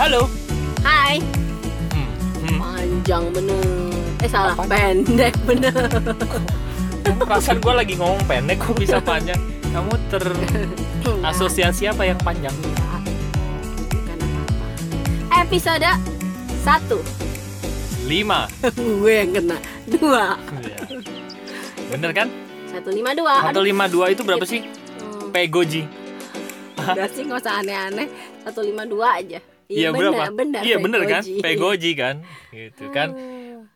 Halo. Hai. Hmm, hmm. Panjang bener. Eh salah, Apaan? pendek bener. Perasaan gue lagi ngomong pendek kok bisa panjang. Kamu terasosiasi apa yang panjang? Episode 1 Lima. Gue yang kena. Dua. Iya. Bener kan? 152. 152 itu berapa sih? Hmm, Pegoji. udah sih nggak usah aneh-aneh. 152 aja. Iya berapa? Bener, iya bener kan? Pegoji. Kan? Gitu kan?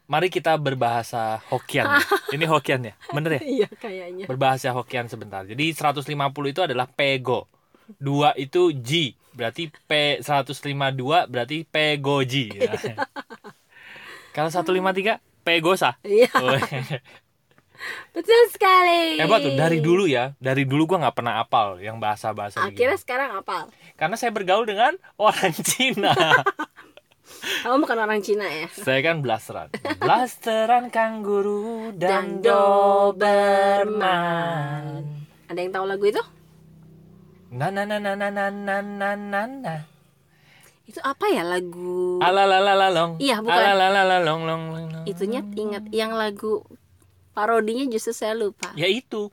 Mari kita berbahasa Hokian. Ini Hokian ya? Bener ya? Iya kayaknya. Berbahasa Hokian sebentar. Jadi 150 itu adalah pego. Dua itu G. Berarti P 152 berarti pegoji. Ya. Kalau 153 pegosa. Iya, Oh, betul sekali. Hebat tuh dari dulu ya. Dari dulu gua nggak pernah apal yang bahasa-bahasa Akhirnya sekarang apal. Karena saya bergaul dengan orang Cina. Kamu bukan orang Cina ya? saya kan blasteran. Blasteran kanguru dan, Dan doberman. Ada yang tahu lagu itu? Na na na na na na na na na na. Itu apa ya lagu? Alalalalalong. Iya, bukan. Long long. long. Itunya ingat yang lagu parodinya justru saya lupa. Ya itu.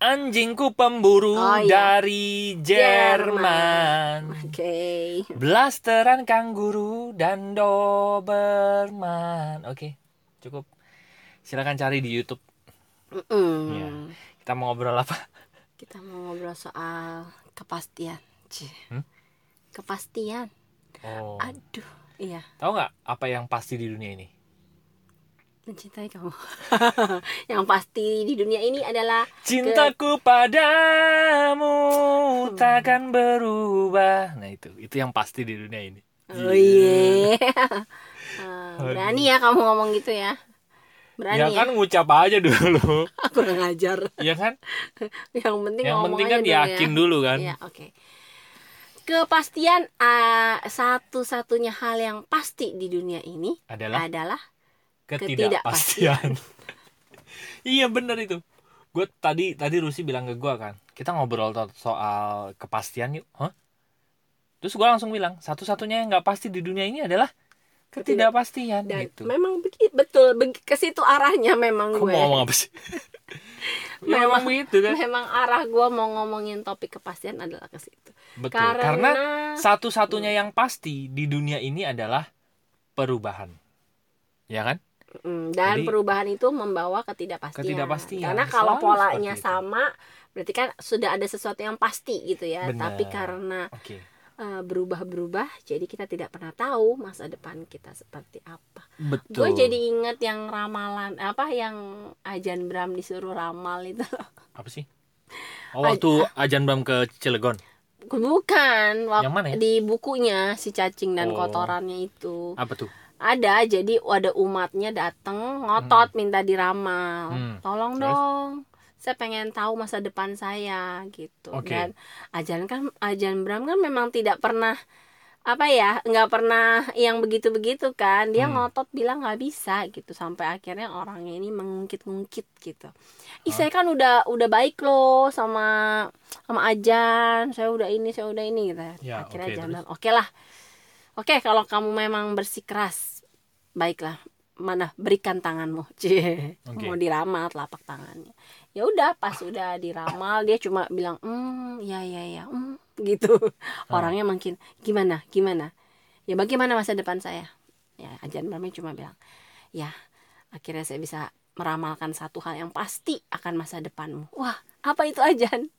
Anjingku pemburu Oh, iya. dari Jerman. Oke. Blasteran kanguru dan doberman. Oke, cukup. Silakan cari di YouTube. Mm-mm. Iya. Kita mau ngobrol apa? Kita mau ngobrol soal kepastian. Cih. Hmm? Kepastian. Oh. Aduh, iya, Tahu nggak apa yang pasti di dunia ini? Mencintai kamu. yang pasti di dunia ini adalah Cintaku padamu takkan berubah. Nah itu, itu yang pasti di dunia ini. Oh iya. Ah, berani ya kamu ngomong gitu ya. Berani Ya ya. kan ngucap aja dulu. Aku ngajar. ya kan? yang penting Yang ngomong penting kan dulu ya. yakin dulu kan. Iya, oke. Kepastian ah, satu-satunya hal yang pasti di dunia ini Adalah adalah ketidakpastian. iya bener itu. Gue tadi tadi Rusi bilang ke gue kan, kita ngobrol to- soal kepastian yuk. Hah? Terus gue langsung bilang, satu-satunya yang nggak pasti di dunia ini adalah ketidakpastian dan gitu. memang begi- betul ke situ arahnya memang gue. mau ngomong apa sih? memang begitu kan. Memang arah gue mau ngomongin topik kepastian adalah ke situ. Betul. Karena, Karena satu-satunya yang pasti di dunia ini adalah perubahan. Ya kan? Mm, dan Jadi- perubahan itu membawa ketidakpastian. Ketidakpastian. Karena kalau Selalu polanya sama, berarti kan sudah ada sesuatu yang pasti gitu ya. Benar. Tapi karena Oke. eh, berubah-berubah, jadi kita tidak pernah tahu masa depan kita seperti apa. Betul. Gue jadi inget yang ramalan apa yang Ajan Bram disuruh ramal itu. apa sih? Oh, waktu Ajan Bram ke Cilegon. Bukan, Yang mana ya? di bukunya si cacing dan Oh. kotorannya itu. Apa tuh? Ada, jadi ada umatnya datang ngotot minta diramal. Hmm. Tolong Terus? dong. Saya pengen tahu masa depan saya gitu. Oke. Dan Ajan kan Ajan Bram kan memang tidak pernah apa ya nggak pernah yang begitu-begitu kan dia Hmm. ngotot bilang nggak bisa gitu sampai akhirnya orangnya ini mengungkit-ungkit gitu ih saya kan udah udah baik loh sama sama Ajan saya udah ini saya udah ini gitu Ya, akhirnya terus? bilang oke lah oke kalau kamu memang bersikeras baiklah mana berikan tanganmu. Cie Oke. mau diramal telapak tangannya. Ya udah pas udah diramal dia cuma bilang hmm ya ya ya hmm gitu. Orangnya makin gimana gimana? Ya bagaimana masa depan saya? Ya ajan Brahmi cuma bilang ya akhirnya saya bisa meramalkan satu hal yang pasti akan masa depanmu. Wah apa itu ajan?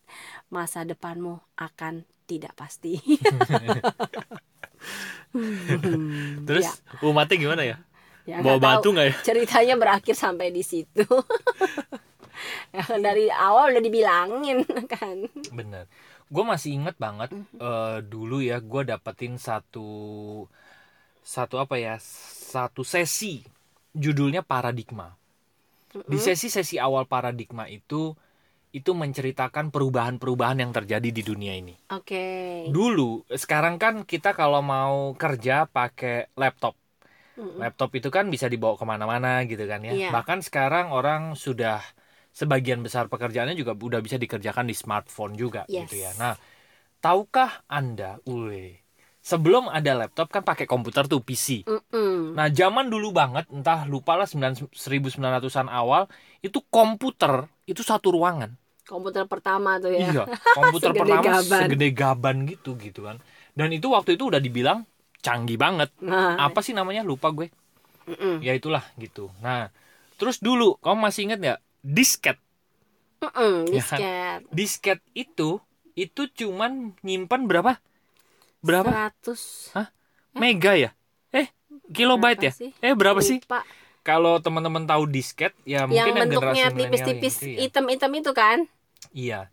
Masa depanmu akan tidak pasti Terus Ya. umatnya gimana ya? Ya, Bawa batu nggak ya? ceritanya berakhir sampai di situ ya, dari awal udah dibilangin kan Bener. Gue masih inget banget Mhm. eh, dulu ya gue dapetin satu satu apa ya satu sesi judulnya paradigma. Di sesi-sesi awal paradigma itu itu menceritakan perubahan-perubahan yang terjadi di dunia ini. oke Dulu, sekarang kan kita kalau mau kerja pakai laptop. Mm-mm. Laptop itu kan bisa dibawa ke mana-mana gitu kan ya. Iya. Bahkan sekarang orang sudah sebagian besar pekerjaannya juga udah bisa dikerjakan di smartphone juga Yes. gitu ya. Nah, tahukah Anda, Ule, sebelum ada laptop kan pakai komputer tuh PC. Mm-mm. Nah, zaman dulu banget, entah lupa lah 9 1900-an awal, itu komputer itu satu ruangan. Komputer pertama tuh ya Iya, komputer Segede pertama gaban. segede gaban gitu gitu kan. Dan itu waktu itu udah dibilang canggih banget. nah Apa sih namanya? Lupa gue. mm-mm. Ya itulah gitu. Nah, terus dulu kamu masih inget nggak disket? Mm-mm, Ya kan? disket Disket itu itu cuman nyimpan berapa? Berapa? 100 Mega ya? Eh, kilobyte ya? Sih? Eh, berapa sih? Lupa. Kalau teman-teman tahu disket, ya yang mungkin yang bentuknya tipis-tipis itu ya. hitam-hitam itu kan Iya.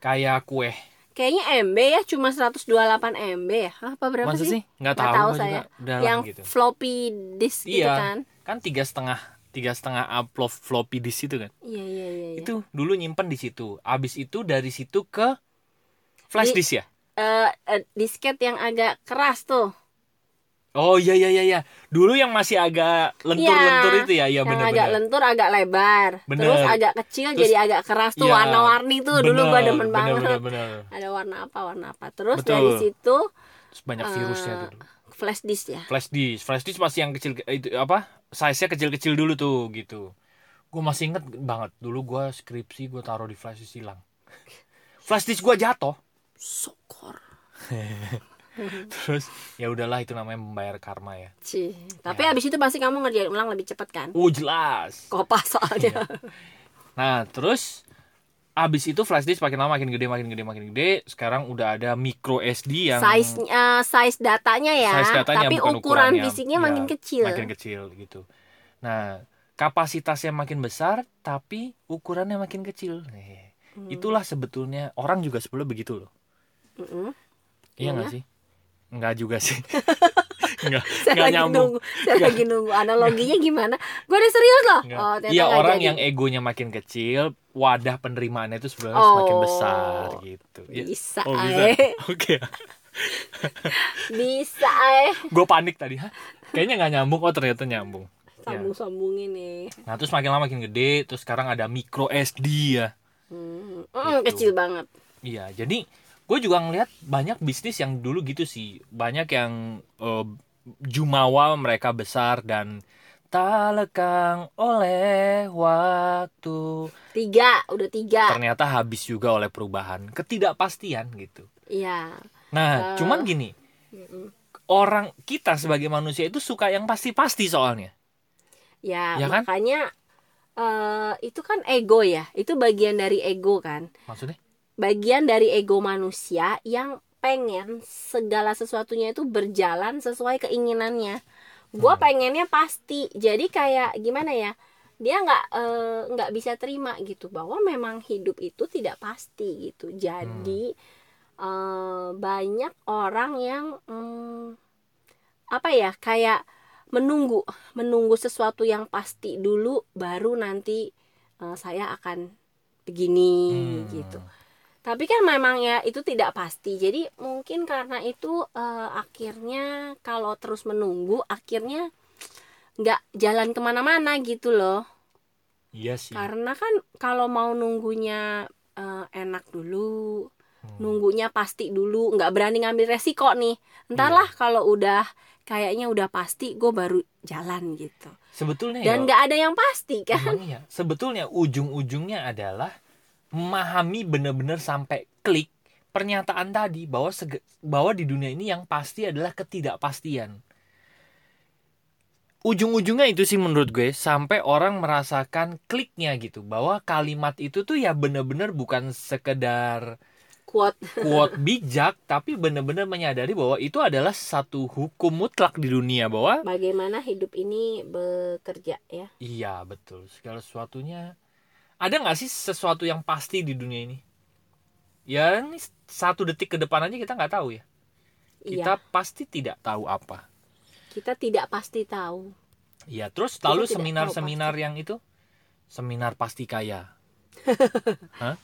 Kayak kue. kayaknya MB ya cuma 128 MB ya apa berapa Masa sih? Nggak Nggak tahu, tahu saya. juga. Yang gitu. floppy disk gitu Iya. kan Kan tiga setengah tiga setengah upload floppy disk itu kan. iya iya iya, iya. Itu dulu nyimpen di situ. Abis itu dari situ ke flash Di- disk ya? Eh, eh, disket yang agak keras tuh Oh iya iya iya iya. Dulu yang masih agak lentur-lentur Iya, itu ya, iya yang agak benar-benar. lentur agak lebar Bener. terus agak kecil Terus- jadi agak keras tuh Iya, warna-warni tuh dulu gua Bener, demen bener, banget bener, bener. ada warna apa warna apa terus Betul. dari situ Terus banyak virusnya eh, tuh. flash disk ya Flash disk, flash disk pasti yang kecil itu apa? Size-nya kecil-kecil dulu tuh gitu. Gue masih inget banget dulu gua skripsi gue taruh di flash disk hilang. Flash disk gua jatuh. sokor Terus ya udahlah itu namanya membayar karma ya. Cih. tapi Ya. abis itu pasti kamu ngerjain ulang lebih cepet kan Oh jelas. kopas soalnya Nah terus abis itu flash disk makin lama makin gede makin gede makin gede. Sekarang udah ada micro SD yang size eh, size datanya ya size datanya tapi bukan ukuran ukurannya. fisiknya Ya, makin kecil Makin kecil gitu. Nah kapasitasnya makin besar tapi ukurannya makin kecil. Eh, Hmm. Itulah sebetulnya orang juga sebelum begitu loh. Mm-mm. Iya nggak Gimana? sih? Enggak juga sih. Enggak, saya enggak lagi nyambung. nunggu saya lagi nunggu analoginya gimana gue udah serius loh Enggak. oh ternyata Iya orang jadi. yang egonya makin kecil, wadah penerimaannya itu sebenarnya Oh. semakin besar gitu. Ya. bisa Oh, bisa. eh. Oke. bisa eh Gue panik tadi. Hah? Kayaknya nggak nyambung. Oh ternyata nyambung. Ya. sambung sambungin nih Nah terus makin lama makin gede. Terus sekarang ada micro SD ya. hmm. Gitu. Mm, kecil banget Iya. Jadi gue juga ngeliat banyak bisnis yang dulu gitu sih. Banyak yang eh, jumawa mereka besar dan tak lekang oleh waktu. tiga udah tiga Ternyata habis juga oleh perubahan, ketidakpastian gitu. iya Nah, Eh. cuman gini, orang kita sebagai manusia itu suka yang pasti-pasti soalnya. ya, Ya kan? makanya eh itu kan ego ya itu bagian dari ego kan Maksudnya? Bagian dari ego manusia yang pengen segala sesuatunya itu berjalan sesuai keinginannya. Gua Hmm. pengennya pasti. Jadi kayak gimana ya? Dia nggak eh, nggak bisa terima gitu bahwa memang hidup itu tidak pasti gitu. Jadi eh, banyak orang yang hmm, apa ya kayak menunggu menunggu sesuatu yang pasti dulu baru nanti eh, saya akan begini Hmm. gitu. Tapi kan memang ya itu tidak pasti. Jadi mungkin karena itu eh, akhirnya kalau terus menunggu akhirnya nggak jalan ke mana-mana gitu loh. Iya sih. Karena kan kalau mau nunggunya eh, enak dulu, Hmm. nunggunya pasti dulu, nggak berani ngambil resiko nih. Entarlah Iya. kalau udah kayaknya udah pasti, gue baru jalan gitu. Sebetulnya Dan ya, nggak ada yang pasti kan? iya. Sebetulnya ujung-ujungnya adalah memahami benar-benar sampai klik pernyataan tadi bahwa sege- bahwa di dunia ini yang pasti adalah ketidakpastian. Ujung-ujungnya itu sih menurut gue sampai orang merasakan kliknya gitu bahwa kalimat itu tuh ya benar-benar bukan sekedar Quote. quote bijak tapi benar-benar menyadari bahwa itu adalah satu hukum mutlak di dunia bahwa Bagaimana hidup ini bekerja ya? iya betul segala sesuatunya ada nggak sih sesuatu yang pasti di dunia ini ya ini satu detik ke depan aja kita nggak tahu ya kita Iya. pasti tidak tahu apa Kita tidak pasti tahu. ya terus Kita lalu seminar-seminar yang itu seminar pasti kaya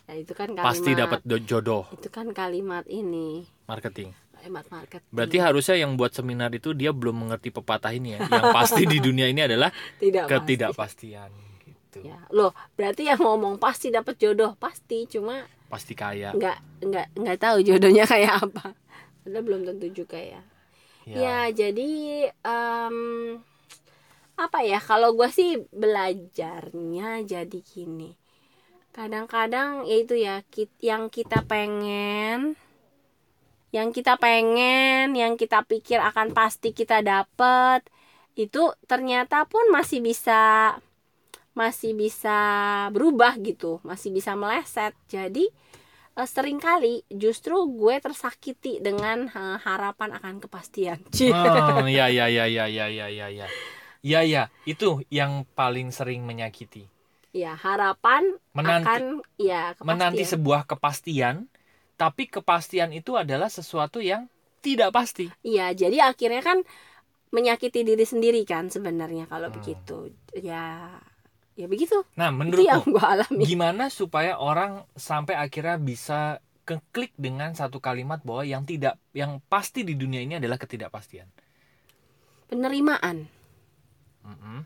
Ya, itu kan kalimat. pasti dapat do- jodoh Itu kan kalimat ini. marketing Kalimat market. berarti harusnya yang buat seminar itu dia belum mengerti pepatah ini ya yang pasti di dunia ini adalah tidak pasti. Gitu. Ya, loh, berarti yang ngomong pasti dapat jodoh, pasti. Cuma pasti kaya. nggak nggak nggak tahu jodohnya kayak apa. padahal belum tentu juga ya. Ya, ya jadi em, apa ya? Kalau gue sih belajarnya jadi gini. Kadang-kadang ya itu ya kit- yang kita pengen yang kita pengen yang kita pikir akan pasti kita dapet itu ternyata pun masih bisa masih bisa berubah gitu masih bisa meleset. Jadi eh, sering kali justru gue tersakiti dengan eh, harapan akan kepastian. Oh, ya ya ya ya ya ya ya ya ya ya itu yang paling sering menyakiti. Ya harapan menanti akan ya kepastian. menanti sebuah kepastian tapi kepastian itu adalah sesuatu yang tidak pasti. Iya, jadi akhirnya kan menyakiti diri sendiri kan sebenarnya kalau Hmm. begitu. Ya, ya begitu. nah Itu yang gue alami. gimana supaya orang sampai akhirnya bisa keklik dengan satu kalimat bahwa yang tidak yang pasti di dunia ini adalah ketidakpastian Penerimaan. Mm-mm.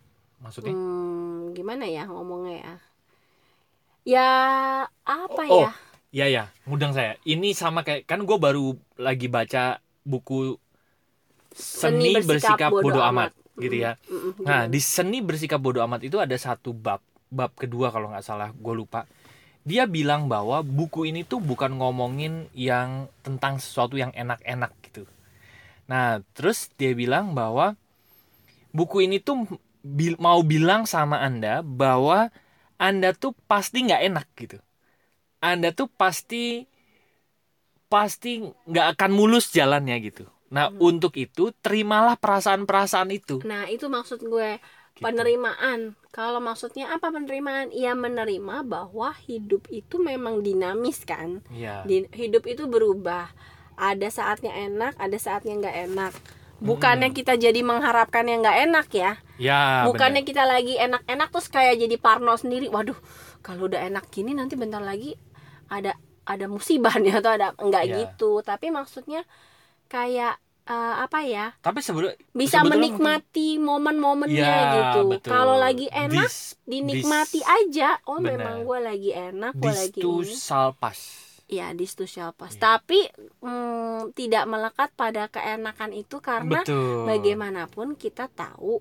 maksudnya Hmm, gimana ya ngomongnya ya? Ya apa Oh, ya? ya ya ngundang saya ini sama kayak kan gue baru lagi baca buku seni, bersikap, bodoh amat, gitu ya Nah, di seni bersikap bodoh amat itu ada satu bab, bab kedua kalau nggak salah, gue lupa. Dia bilang bahwa buku ini tuh bukan ngomongin yang tentang sesuatu yang enak-enak gitu. Nah, terus dia bilang bahwa buku ini tuh bil- mau bilang sama anda bahwa anda tuh pasti nggak enak gitu. Anda tuh pasti pasti nggak akan mulus jalannya gitu. Nah, Hmm. untuk itu terimalah perasaan-perasaan itu. Nah, itu maksud gue Gitu. penerimaan. Kalau maksudnya apa penerimaan? Ia menerima bahwa hidup itu memang dinamis kan. Di, hidup itu berubah. Ada saatnya enak, ada saatnya nggak enak. Bukannya kita jadi mengharapkan yang nggak enak ya. Ya, Bukannya benar. kita lagi enak-enak terus kayak jadi parno sendiri. Waduh, kalau udah enak gini nanti bentar lagi ada ada musibah nih atau ada enggak Ya. gitu. Tapi maksudnya kayak eh, apa ya? Tapi sebelum Bisa menikmati momen-momennya Ya, gitu. Kalau lagi enak Dis- dinikmati dis- aja. Oh, Benar. memang gue lagi enak, gue lagi ini. salpas. Ya, distu shall pass. Iya. Tapi mm, tidak melekat pada keenakan itu karena Betul. bagaimanapun kita tahu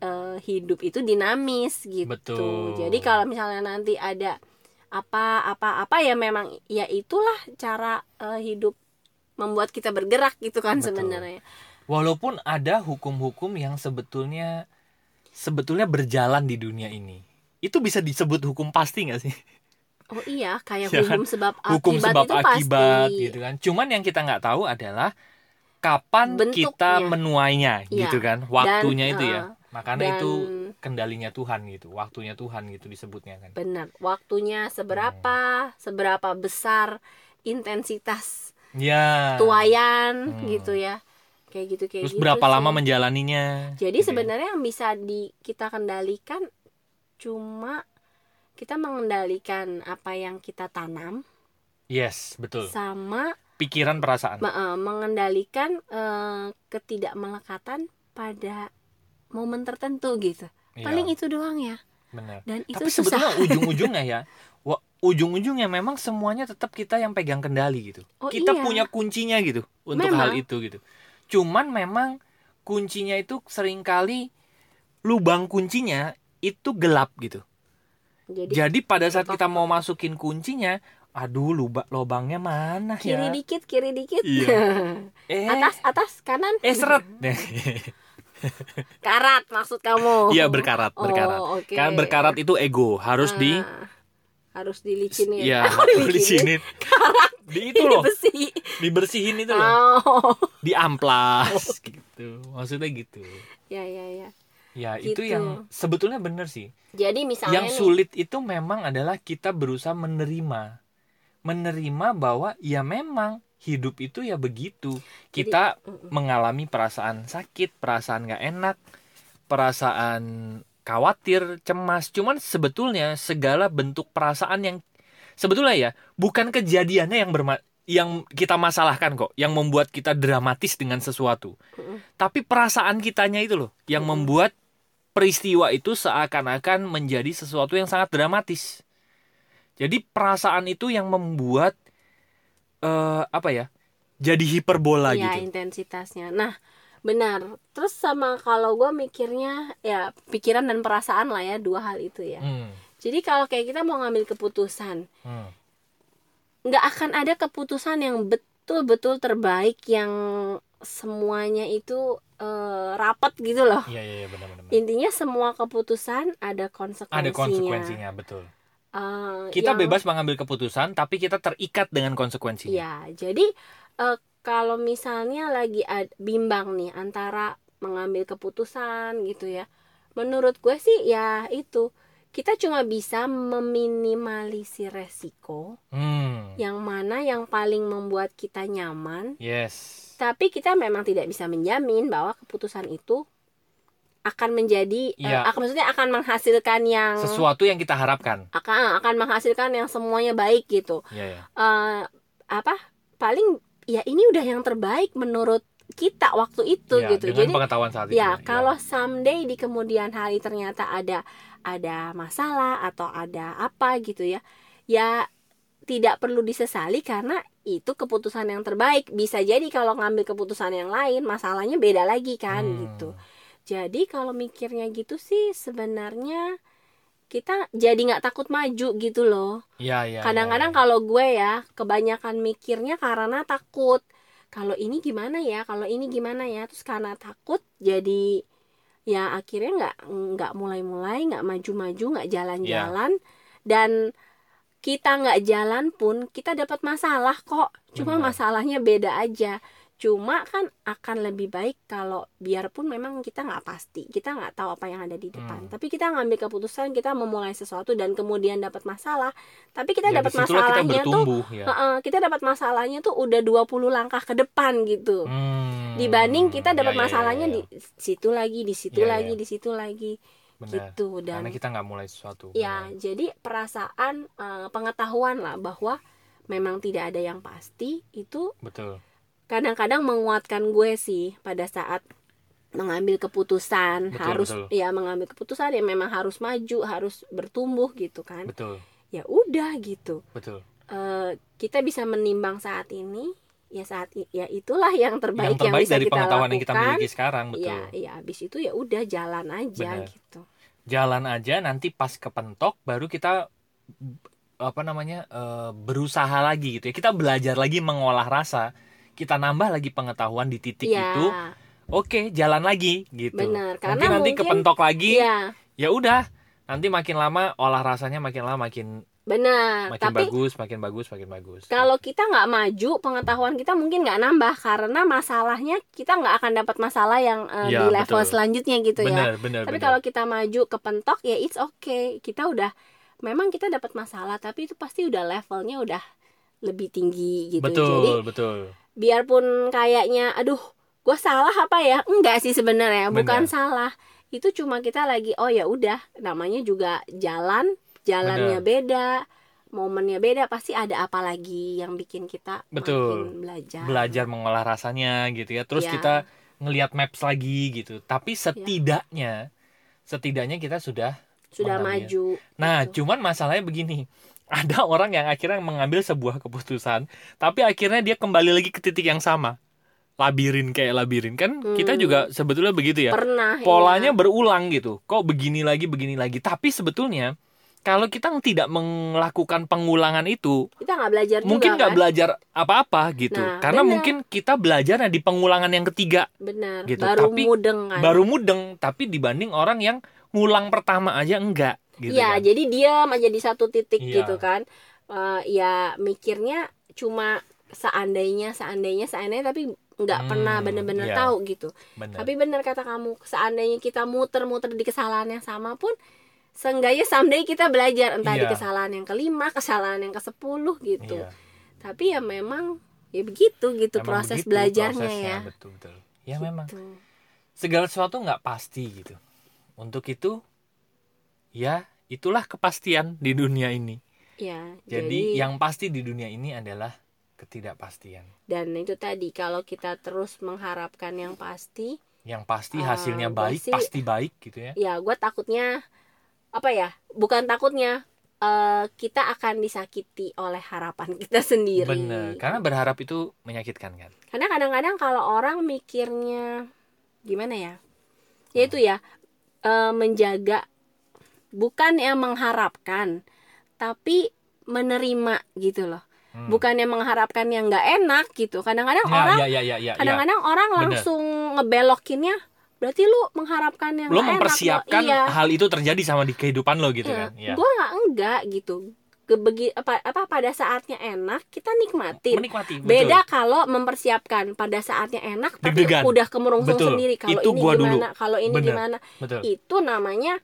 eh, hidup itu dinamis gitu. Betul. Jadi kalau misalnya nanti ada apa apa apa ya memang ya itulah cara eh, hidup membuat kita bergerak gitu kan Betul. sebenarnya. Walaupun ada hukum-hukum yang sebetulnya sebetulnya berjalan di dunia ini. Itu bisa disebut hukum pasti nggak sih? Oh iya, kayak Ya kan? hukum sebab hukum akibat sebab itu akibat pasti. gitu kan. Cuman yang kita nggak tahu adalah kapan Bentuknya. kita menuainya Iya. gitu kan. Waktunya itu ya. eh, Makanya dan- itu kendalinya Tuhan gitu. Waktunya Tuhan gitu disebutnya kan. Benar, waktunya seberapa, seberapa besar intensitas Ya. tuayan Hmm. gitu ya. Kayak gitu kayak Terus gitu berapa sih. lama menjalaninya? Jadi gitu ya. sebenarnya yang bisa di kita kendalikan cuma kita mengendalikan apa yang kita tanam Yes, betul. sama Pikiran perasaan. me- eh, mengendalikan eh, ketidakmelekatan pada momen tertentu gitu. Iya, Paling itu doang ya. benar. Dan itu Tapi susah. sebetulnya ujung-ujungnya ya, ujung-ujungnya memang semuanya tetap kita yang pegang kendali gitu. Oh, kita iya. punya kuncinya gitu untuk Memang. hal itu gitu. Cuman memang kuncinya itu sering kali lubang kuncinya itu gelap gitu. Jadi Jadi pada saat kita mau masukin kuncinya, aduh lubang lubangnya mana kiri ya? dikit, kiri dikit. Iya. Eh, atas, atas, kanan. eh seret. Karat maksud kamu. Iya berkarat, Oh, berkarat. oke. Kan berkarat itu ego, harus di Ah, harus dilicinin. ya Aku dilicinin. dilicinin. Di itu loh, dibersihin itu loh. Oh. di amplas gitu maksudnya gitu Ya, ya, ya. ya itu Gitu. yang sebetulnya bener sih Jadi misalnya yang nih, sulit itu memang adalah kita berusaha menerima menerima bahwa ya memang hidup itu ya begitu kita Mm-mm. mengalami perasaan sakit perasaan nggak enak perasaan khawatir cemas. Cuman sebetulnya segala bentuk perasaan yang sebetulnya ya bukan kejadiannya yang berma yang kita masalahkan kok yang membuat kita dramatis dengan sesuatu. Mm-mm. tapi perasaan kitanya itu loh yang Mm-mm. membuat peristiwa itu seakan-akan menjadi sesuatu yang sangat dramatis. Jadi perasaan itu yang membuat eh, apa ya jadi hiperbola ya gitu. intensitasnya. Nah benar. Terus sama kalau gue mikirnya ya pikiran dan perasaan lah ya dua hal itu ya. Hmm. jadi kalau kayak kita mau ngambil keputusan Hmm. nggak akan ada keputusan yang betul-betul terbaik yang semuanya itu eh, rapat gitu loh. Iya iya iya, benar-benar intinya semua keputusan ada konsekuensinya. Ada konsekuensinya betul. Eh, kita yang- bebas mengambil keputusan tapi kita terikat dengan konsekuensinya. Ya, jadi eh, kalau misalnya lagi ad- bimbang nih antara mengambil keputusan gitu ya. Menurut gue sih ya itu kita cuma bisa meminimalisir resiko hmm. yang mana yang paling membuat kita nyaman, yes tapi kita memang tidak bisa menjamin bahwa keputusan itu akan menjadi eh, Iya. akan maksudnya akan menghasilkan yang sesuatu yang kita harapkan akan akan menghasilkan yang semuanya baik gitu. Iya ya eh apa paling ya ini udah yang terbaik menurut kita waktu itu Iya, gitu dengan jadi pengetahuan saat itu ya Iya. kalau someday di kemudian hari ternyata ada ada masalah atau ada apa gitu ya ya tidak perlu disesali karena itu keputusan yang terbaik bisa jadi kalau ngambil keputusan yang lain masalahnya beda lagi kan Hmm. gitu jadi kalau mikirnya gitu sih sebenarnya kita jadi nggak takut maju gitu loh. Iya, iya, kadang-kadang iya, kalau gue ya kebanyakan mikirnya karena takut. Kalau ini gimana ya? Kalau ini gimana ya? Terus karena takut jadi ya akhirnya nggak nggak mulai-mulai nggak maju-maju nggak jalan-jalan. Dan kita nggak jalan pun kita dapat masalah kok. Cuma Benar. masalahnya beda aja cuma kan akan lebih baik kalau biarpun memang kita nggak pasti kita nggak tahu apa yang ada di depan Hmm. tapi kita ngambil keputusan kita memulai sesuatu dan kemudian dapat masalah tapi kita Ya, dapat di situlah kita masalahnya tuh ya Heeh, kita dapat masalahnya tuh udah 20 langkah ke depan gitu Hmm. dibanding kita dapat Ya, ya, ya, masalahnya ya. di situ lagi di situ Ya, lagi ya. di situ lagi Benar. gitu dan karena kita nggak mulai sesuatu ya Benar. jadi perasaan eh, pengetahuan lah bahwa memang tidak ada yang pasti itu betul kadang-kadang menguatkan gue sih pada saat mengambil keputusan Betul, harus betul. ya mengambil keputusan ya memang harus maju harus bertumbuh gitu kan. Betul. Ya udah gitu. Betul. Eh, kita bisa menimbang saat ini ya saat ya itulah yang terbaik yang terbaik bisa dari kita pengetahuan lakukan yang kita miliki sekarang betul. ya ya habis itu ya udah jalan aja Benar. gitu. Jalan aja nanti pas kepentok baru kita apa namanya eh, berusaha lagi gitu ya. Kita belajar lagi mengolah rasa kita nambah lagi pengetahuan di titik ya itu oke jalan lagi gitu. Benar, karena mungkin nanti mungkin- kepentok lagi ya ya udah nanti makin lama olah rasanya makin lama makin benar makin tapi bagus makin bagus makin bagus. kalau kita nggak maju pengetahuan kita mungkin nggak nambah karena masalahnya kita nggak akan dapat masalah yang eh, Ya, di level betul. selanjutnya gitu ya. Benar benar tapi benar. kalau kita maju ke pentok ya it's okay. Kita udah memang kita dapat masalah tapi itu pasti udah levelnya udah lebih tinggi gitu. Betul jadi betul biarpun kayaknya aduh gue salah apa ya? Enggak sih sebenarnya bukan salah. Itu cuma kita lagi oh ya udah namanya juga jalan jalannya beda momennya beda pasti ada apa lagi yang bikin kita Betul. makin belajar. Belajar mengolah rasanya gitu ya. Terus Ya. kita ngelihat maps lagi gitu. Tapi setidaknya setidaknya kita sudah sudah maju nah gitu. cuman masalahnya begini ada orang yang akhirnya mengambil sebuah keputusan tapi akhirnya dia kembali lagi ke titik yang sama labirin kayak labirin kan kita Hmm. juga sebetulnya begitu ya pernah polanya iya. berulang gitu kok begini lagi begini lagi tapi sebetulnya kalau kita tidak melakukan pengulangan itu kita nggak belajar mungkin nggak kan? belajar apa-apa gitu Nah, karena benar. mungkin kita belajarnya di pengulangan yang ketiga benar gitu. baru Tapi mudeng kan baru mudeng tapi dibanding orang yang ngulang pertama aja enggak gitu Iya, kan. jadi diam aja di satu titik Iya. gitu kan. Eh, ya mikirnya cuma seandainya, seandainya, seandainya tapi nggak Hmm, pernah bener-bener iya. tahu gitu. Benar. Tapi bener kata kamu, seandainya kita muter-muter di kesalahan yang sama pun seenggaknya someday kita belajar entah di Iya. kesalahan yang kelima, kesalahan yang ke sepuluh gitu. Iya. Tapi ya memang ya begitu gitu Memang proses begitu belajarnya prosesnya, ya. betul betul ya memang Gitu. segala sesuatu nggak pasti gitu untuk itu ya itulah kepastian di dunia ini Ya, jadi, yang pasti di dunia ini adalah ketidakpastian dan itu tadi kalau kita terus mengharapkan yang pasti yang pasti Ah, hasilnya gua baik sih- pasti baik gitu ya ya gue takutnya apa ya bukan takutnya eh, kita akan disakiti oleh harapan kita sendiri. bener karena berharap itu menyakitkan kan Karena kadang-kadang kalau orang mikirnya gimana ya? Yaitu ya eh, menjaga bukan yang mengharapkan, tapi menerima gitu loh. Hmm. Bukan yang mengharapkan yang nggak enak gitu. Kadang-kadang ya, orang ya, ya, ya, ya, ya. kadang-kadang orang Bener. langsung ngebelokinnya berarti lu mengharapkan yang lo nggak enak, mempersiapkan iya. hal itu terjadi sama di kehidupan lo gitu Iya. kan ya Gua nggak enggak gitu. Kebegi, apa, apa pada saatnya enak kita nikmatin. menikmati betul. Beda kalau mempersiapkan pada saatnya enak tapi Deg-degan. udah kemerungsung Betul. sendiri kalau ini gua gimana, kalau ini Bener. gimana. betul Itu namanya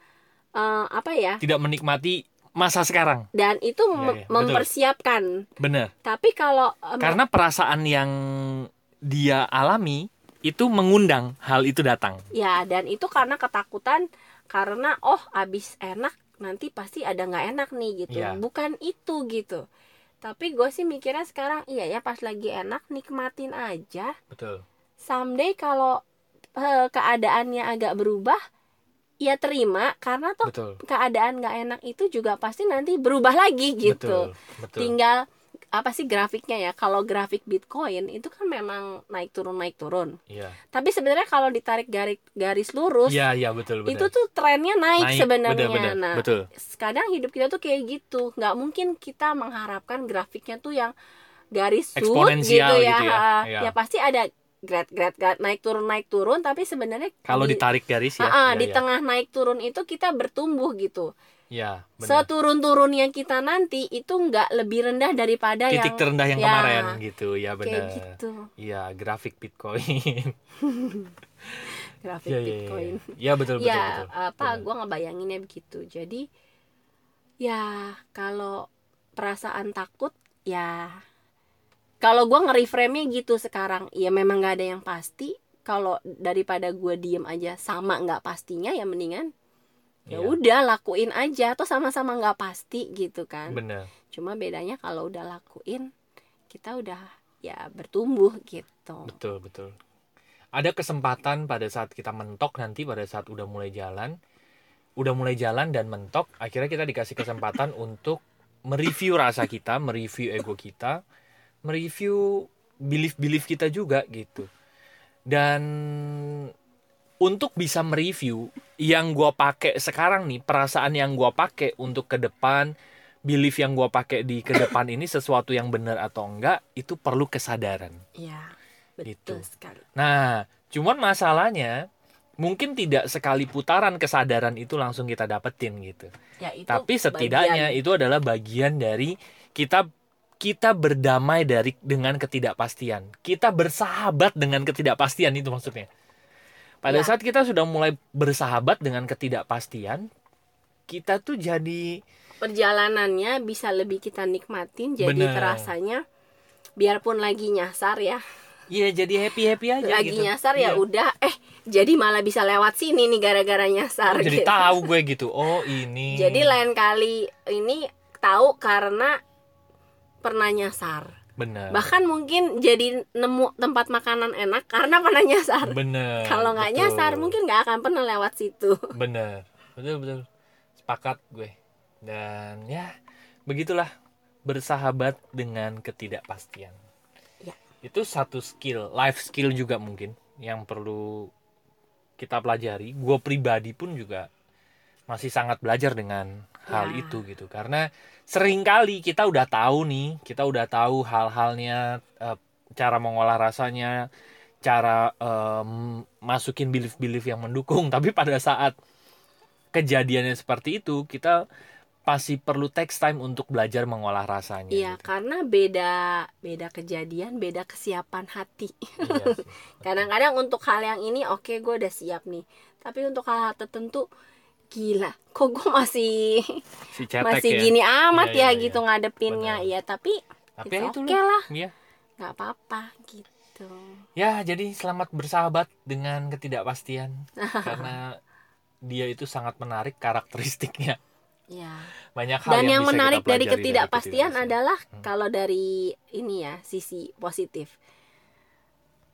eh, apa ya? tidak menikmati masa sekarang Dan itu iya, betul. mempersiapkan. bener Tapi kalau em, karena perasaan yang dia alami itu mengundang hal itu datang ya dan itu karena ketakutan karena oh abis enak nanti pasti ada nggak enak nih gitu. Iya. Bukan itu gitu. Tapi gue sih mikirnya sekarang iya ya pas lagi enak nikmatin aja. betul someday kalau eh, keadaannya agak berubah ya terima karena toh betul. keadaan nggak enak itu juga pasti nanti berubah lagi gitu. Betul betul. Tinggal apa sih grafiknya ya? Kalau grafik Bitcoin itu kan memang naik turun naik turun. Iya. Tapi sebenarnya kalau ditarik garis garis lurus iya iya betul betul. itu tuh trennya naik, Naik, sebenarnya. bener, bener. nah betul. kadang hidup kita tuh kayak gitu. Nggak mungkin kita mengharapkan grafiknya tuh yang garis Eksponensial gitu ya, gitu ya. Iya. ya pasti ada grad grad grad naik turun naik turun tapi sebenarnya kalau di, ditarik garis ya Ha-ha, iya, di iya. tengah naik turun itu kita bertumbuh gitu Iya, benar. seturun turunnya kita nanti itu nggak lebih rendah daripada titik yang terendah yang ya, kemarin gitu ya benar gitu iya grafik bitcoin grafik Iya, iya, iya. Bitcoin Iya betul betul ya betul. apa gue ngebayanginnya begitu jadi ya kalau perasaan takut ya kalau gue nge-reframe gitu sekarang ya memang nggak ada yang pasti. Kalau daripada gue diem aja sama nggak pastinya ya mendingan ya Iya, udah lakuin aja. Atau sama-sama nggak pasti gitu kan. Benar. cuma bedanya kalau udah lakuin kita udah ya bertumbuh gitu. Betul betul. Ada kesempatan pada saat kita mentok nanti pada saat udah mulai jalan, udah mulai jalan dan mentok, akhirnya kita dikasih kesempatan untuk mereview rasa kita, mereview ego kita, mereview belief-belief kita juga gitu. Dan untuk bisa mereview yang gua pakai sekarang nih, perasaan yang gua pakai untuk ke depan, belief yang gua pakai di ke depan ini sesuatu yang benar atau enggak, itu perlu kesadaran. ya Gitu. betul sekali Nah, cuman masalahnya mungkin tidak sekali putaran kesadaran itu langsung kita dapetin gitu. ya itu Tapi setidaknya bagian. itu adalah bagian dari kita kita berdamai dari dengan ketidakpastian. Kita bersahabat dengan ketidakpastian itu maksudnya. Pada Ya. saat kita sudah mulai bersahabat dengan ketidakpastian, kita tuh jadi perjalanannya bisa lebih kita nikmatin jadi Bener. terasanya biarpun lagi nyasar ya ya jadi happy happy aja lagi gitu. nyasar ya Iya. udah eh jadi malah bisa lewat sini nih gara-gara nyasar Oh, jadi gitu. tahu gue gitu. Oh ini. jadi lain kali ini tahu karena pernah nyasar benar. bahkan mungkin jadi nemu tempat makanan enak karena pernah nyasar Bener. kalau nggak nyasar mungkin nggak akan pernah lewat situ Bener. Betul betul. Sepakat gue. Dan ya begitulah bersahabat dengan ketidakpastian. Ya. Itu satu skill, life skill juga mungkin yang perlu kita pelajari. Gue pribadi pun juga masih sangat belajar dengan hal Ya. itu gitu. Karena sering kali kita udah tahu nih, kita udah tahu hal-halnya, eh, cara mengolah rasanya, cara em, masukin belief-belief yang mendukung. Tapi pada saat kejadiannya seperti itu, kita pasti perlu text time untuk belajar mengolah rasanya. Iya gitu. karena beda beda kejadian beda kesiapan hati Iya kadang-kadang untuk hal yang ini oke gue udah siap nih tapi untuk hal-hal tertentu gila kok gue masih Si cetek masih ya. gini amat Iya, ya iya, gitu ngadepinnya Benar. ya tapi Tapi ya itu oke loh. lah Iya. nggak apa-apa gitu Ya, jadi selamat bersahabat dengan ketidakpastian karena dia itu sangat menarik karakteristiknya. ya Banyak hal dan yang, bisa kita menarik dari pelajari ketidakpastian adalah Hmm. kalau dari ini ya sisi positif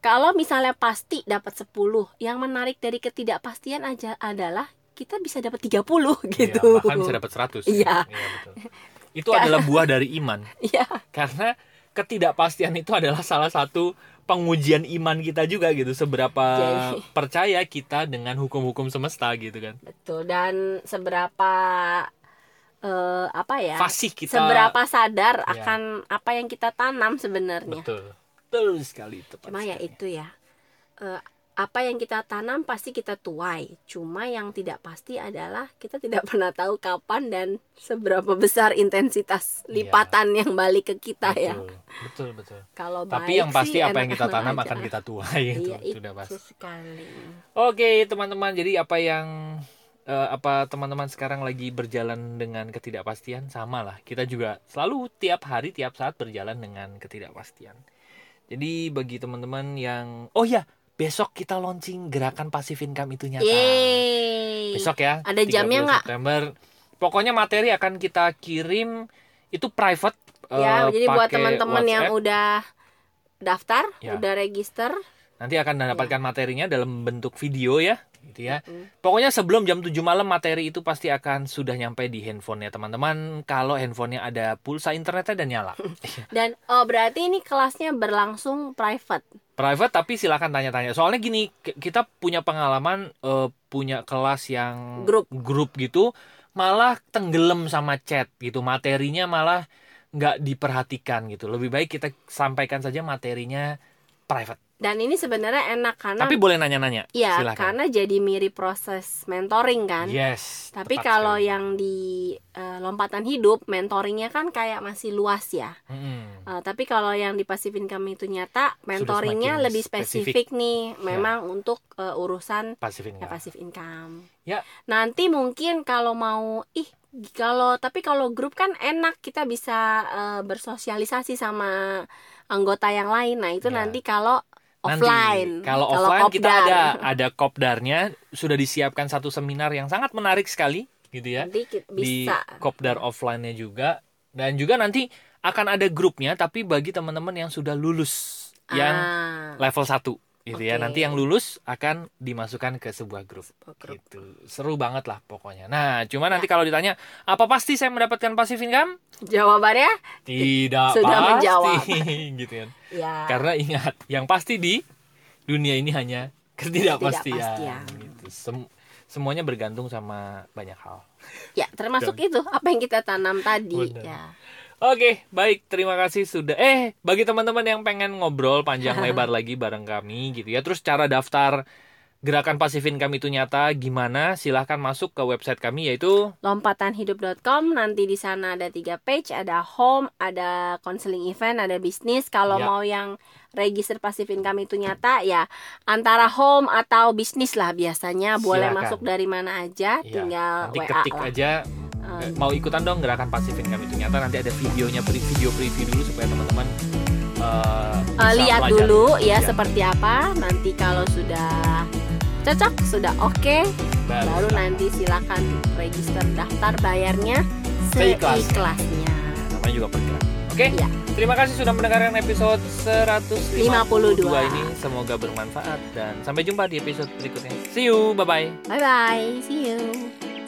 kalau misalnya pasti dapat 10 yang menarik dari ketidakpastian aja adalah kita bisa dapat 30 gitu. Iya, bahkan bisa dapat 100 Iya. betul. itu adalah buah dari iman Iya. karena ketidakpastian itu adalah salah satu pengujian iman kita juga gitu seberapa Jadi- percaya kita dengan hukum-hukum semesta gitu kan Betul dan seberapa eh, apa ya? fasih kita Seberapa sadar Iya. akan apa yang kita tanam sebenarnya. betul betul sekali tepat Cuma ya itu ya. eh, apa yang kita tanam pasti kita tuai. Cuma yang tidak pasti adalah kita tidak pernah tahu kapan dan seberapa besar intensitas Iya. lipatan yang balik ke kita ya. betul betul betul Kalau tapi baik yang pasti sih apa yang kita tanam aja. akan kita tuai itu Iya, sudah itu pasti sekali. Oke teman-teman, jadi apa yang eh, apa teman-teman sekarang lagi berjalan dengan ketidakpastian sama lah. Kita juga selalu tiap hari, tiap saat berjalan dengan ketidakpastian. Jadi bagi teman-teman yang, oh ya besok kita launching gerakan pasif income itu nyata. Yeay. Besok ya. Ada 30 jamnya nggak? September. Pokoknya materi akan kita kirim itu private. Ya, eh, jadi buat teman-teman yang udah daftar, Ya. udah register, Nanti akan mendapatkan materinya dalam bentuk video ya, gitu ya. Mm. Pokoknya sebelum jam 7 malam materi itu pasti akan sudah nyampe di handphonenya teman-teman. Kalau handphonenya ada pulsa internetnya dan nyala. dan oh berarti ini kelasnya berlangsung private. Private tapi silakan tanya-tanya. Soalnya gini, kita punya pengalaman eh, punya kelas yang Grup. grup gitu, malah tenggelam sama chat gitu. Materinya malah nggak diperhatikan gitu. Lebih baik kita sampaikan saja materinya private. Dan ini sebenarnya enak karena Tapi boleh nanya-nanya. ya silakan. karena jadi mirip proses mentoring kan. Yes. Tapi kalau sekali. yang di eh, lompatan hidup, mentoringnya kan kayak masih luas ya. Mm-mm. Eh, tapi kalau yang di passive income itu nyata, mentoringnya lebih spesifik. spesifik nih, memang untuk eh, urusan Pasif ya income. passive income. Ya. Nanti mungkin kalau mau ih kalau tapi kalau grup kan enak kita bisa eh, bersosialisasi sama anggota yang lain. Nah, itu Ya. nanti kalau Nanti, offline. kalau offline kita kopdar. ada ada kopdarnya sudah disiapkan satu seminar yang sangat menarik sekali gitu ya Nanti ki- di bisa. kopdar offline-nya juga dan juga nanti akan ada grupnya tapi bagi teman-teman yang sudah lulus yang Ah, level 1 gitu ya. Oke. Nanti yang lulus akan dimasukkan ke sebuah grup. sebuah grup. Gitu. Seru banget lah pokoknya. Nah, cuma nanti kalau ditanya apa pasti saya mendapatkan passive income? Jawabannya Tidak Sudah pasti menjawab. gitu kan. ya Karena ingat, yang pasti di dunia ini hanya ketidakpastian. Ketidakpastian. Gitu. Sem- semuanya bergantung sama banyak hal. ya termasuk itu apa yang kita tanam tadi Benar. ya. Oke, baik. Terima kasih sudah. Eh, bagi teman-teman yang pengen ngobrol panjang lebar lagi bareng kami gitu ya. Terus cara daftar gerakan pasif income itu nyata gimana? Silahkan masuk ke website kami yaitu lompatanhidup.com nanti di sana ada tiga page ada home ada counseling event ada bisnis kalau Ya. mau yang register passive income itu nyata ya antara home atau bisnis lah biasanya boleh Silakan. masuk dari mana aja ya, tinggal nanti WA ketik lah aja Eh, mau ikutan dong gerakan pasif income itu nyata nanti ada videonya video preview dulu supaya teman-teman eh, bisa lihat pelajari. dulu ya Iya. seperti apa nanti kalau sudah cocok sudah oke Baru baru start. nanti silakan register daftar bayarnya Seikhlasnya. seikhlasnya namanya juga bergerak. Oke, Iya. terima kasih sudah mendengarkan episode 152 52. ini. Semoga bermanfaat dan sampai jumpa di episode berikutnya. See you, bye bye. bye bye see you